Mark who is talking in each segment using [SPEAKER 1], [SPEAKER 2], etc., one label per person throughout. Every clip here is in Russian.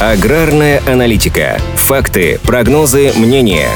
[SPEAKER 1] Аграрная аналитика. Факты, прогнозы, мнения.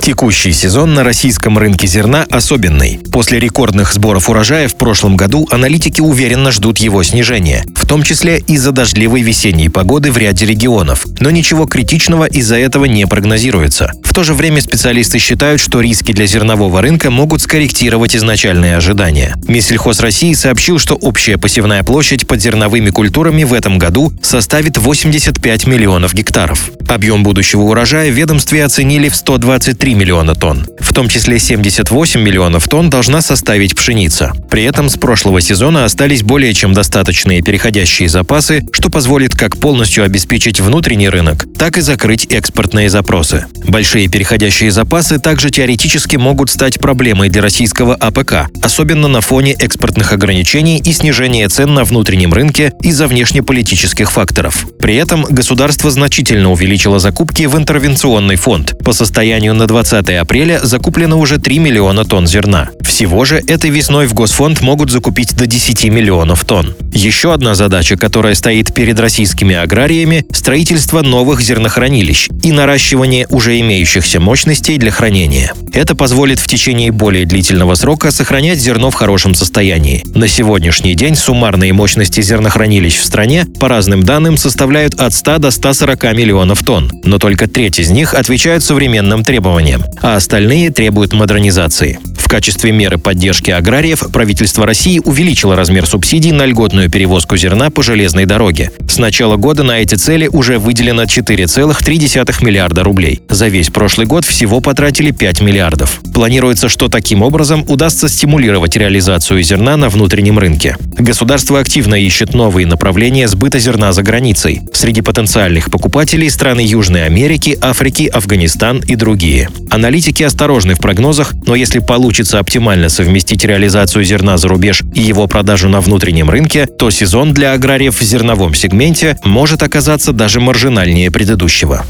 [SPEAKER 2] Текущий сезон на российском рынке зерна особенный. После рекордных сборов урожая в прошлом году аналитики уверенно ждут его снижения, том числе из-за дождливой весенней погоды в ряде регионов. Но ничего критичного из-за этого не прогнозируется. В то же время специалисты считают, что риски для зернового рынка могут скорректировать изначальные ожидания. Минсельхоз России сообщил, что общая посевная площадь под зерновыми культурами в этом году составит 85 миллионов гектаров. Объем будущего урожая в ведомстве оценили в 123 миллиона тонн. В том числе 78 миллионов тонн должна составить пшеница. При этом с прошлого сезона остались более чем достаточные переходящие запасы, что позволит как полностью обеспечить внутренний рынок, так и закрыть экспортные запросы. Большие переходящие запасы также теоретически могут стать проблемой для российского АПК, особенно на фоне экспортных ограничений и снижения цен на внутреннем рынке из-за внешнеполитических факторов. При этом государство значительно увеличило закупки в интервенционный фонд. По состоянию на 20 апреля закуплено уже 3 миллиона тонн зерна. Всего же этой весной в Госфонд могут закупить до 10 миллионов тонн. Еще одна задача, которая стоит перед российскими аграриями – строительство новых зернохранилищ и наращивание уже имеющихся мощностей для хранения. Это позволит в течение более длительного срока сохранять зерно в хорошем состоянии. На сегодняшний день суммарные мощности зернохранилищ в стране, по разным данным, составляют от 100 до 140 миллионов тонн, но только треть из них отвечают современным требованиям, а остальные требуют модернизации. В качестве меры поддержки аграриев правительство России увеличило размер субсидий на льготную перевозку зерна по железной дороге. С начала года на эти цели уже выделено 4,3 миллиарда рублей. За весь прошлый год всего потратили 5 миллиардов. Планируется, что таким образом удастся стимулировать реализацию зерна на внутреннем рынке. Государство активно ищет новые направления сбыта зерна за границей. Среди потенциальных покупателей страны Южной Америки, Африки, Афганистан и другие. Аналитики осторожны в прогнозах, но если получится получится оптимально совместить реализацию зерна за рубеж и его продажу на внутреннем рынке, то сезон для аграриев в зерновом сегменте может оказаться даже маржинальнее предыдущего.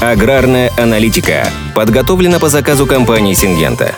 [SPEAKER 1] Аграрная аналитика подготовлена по заказу компании «Сингента».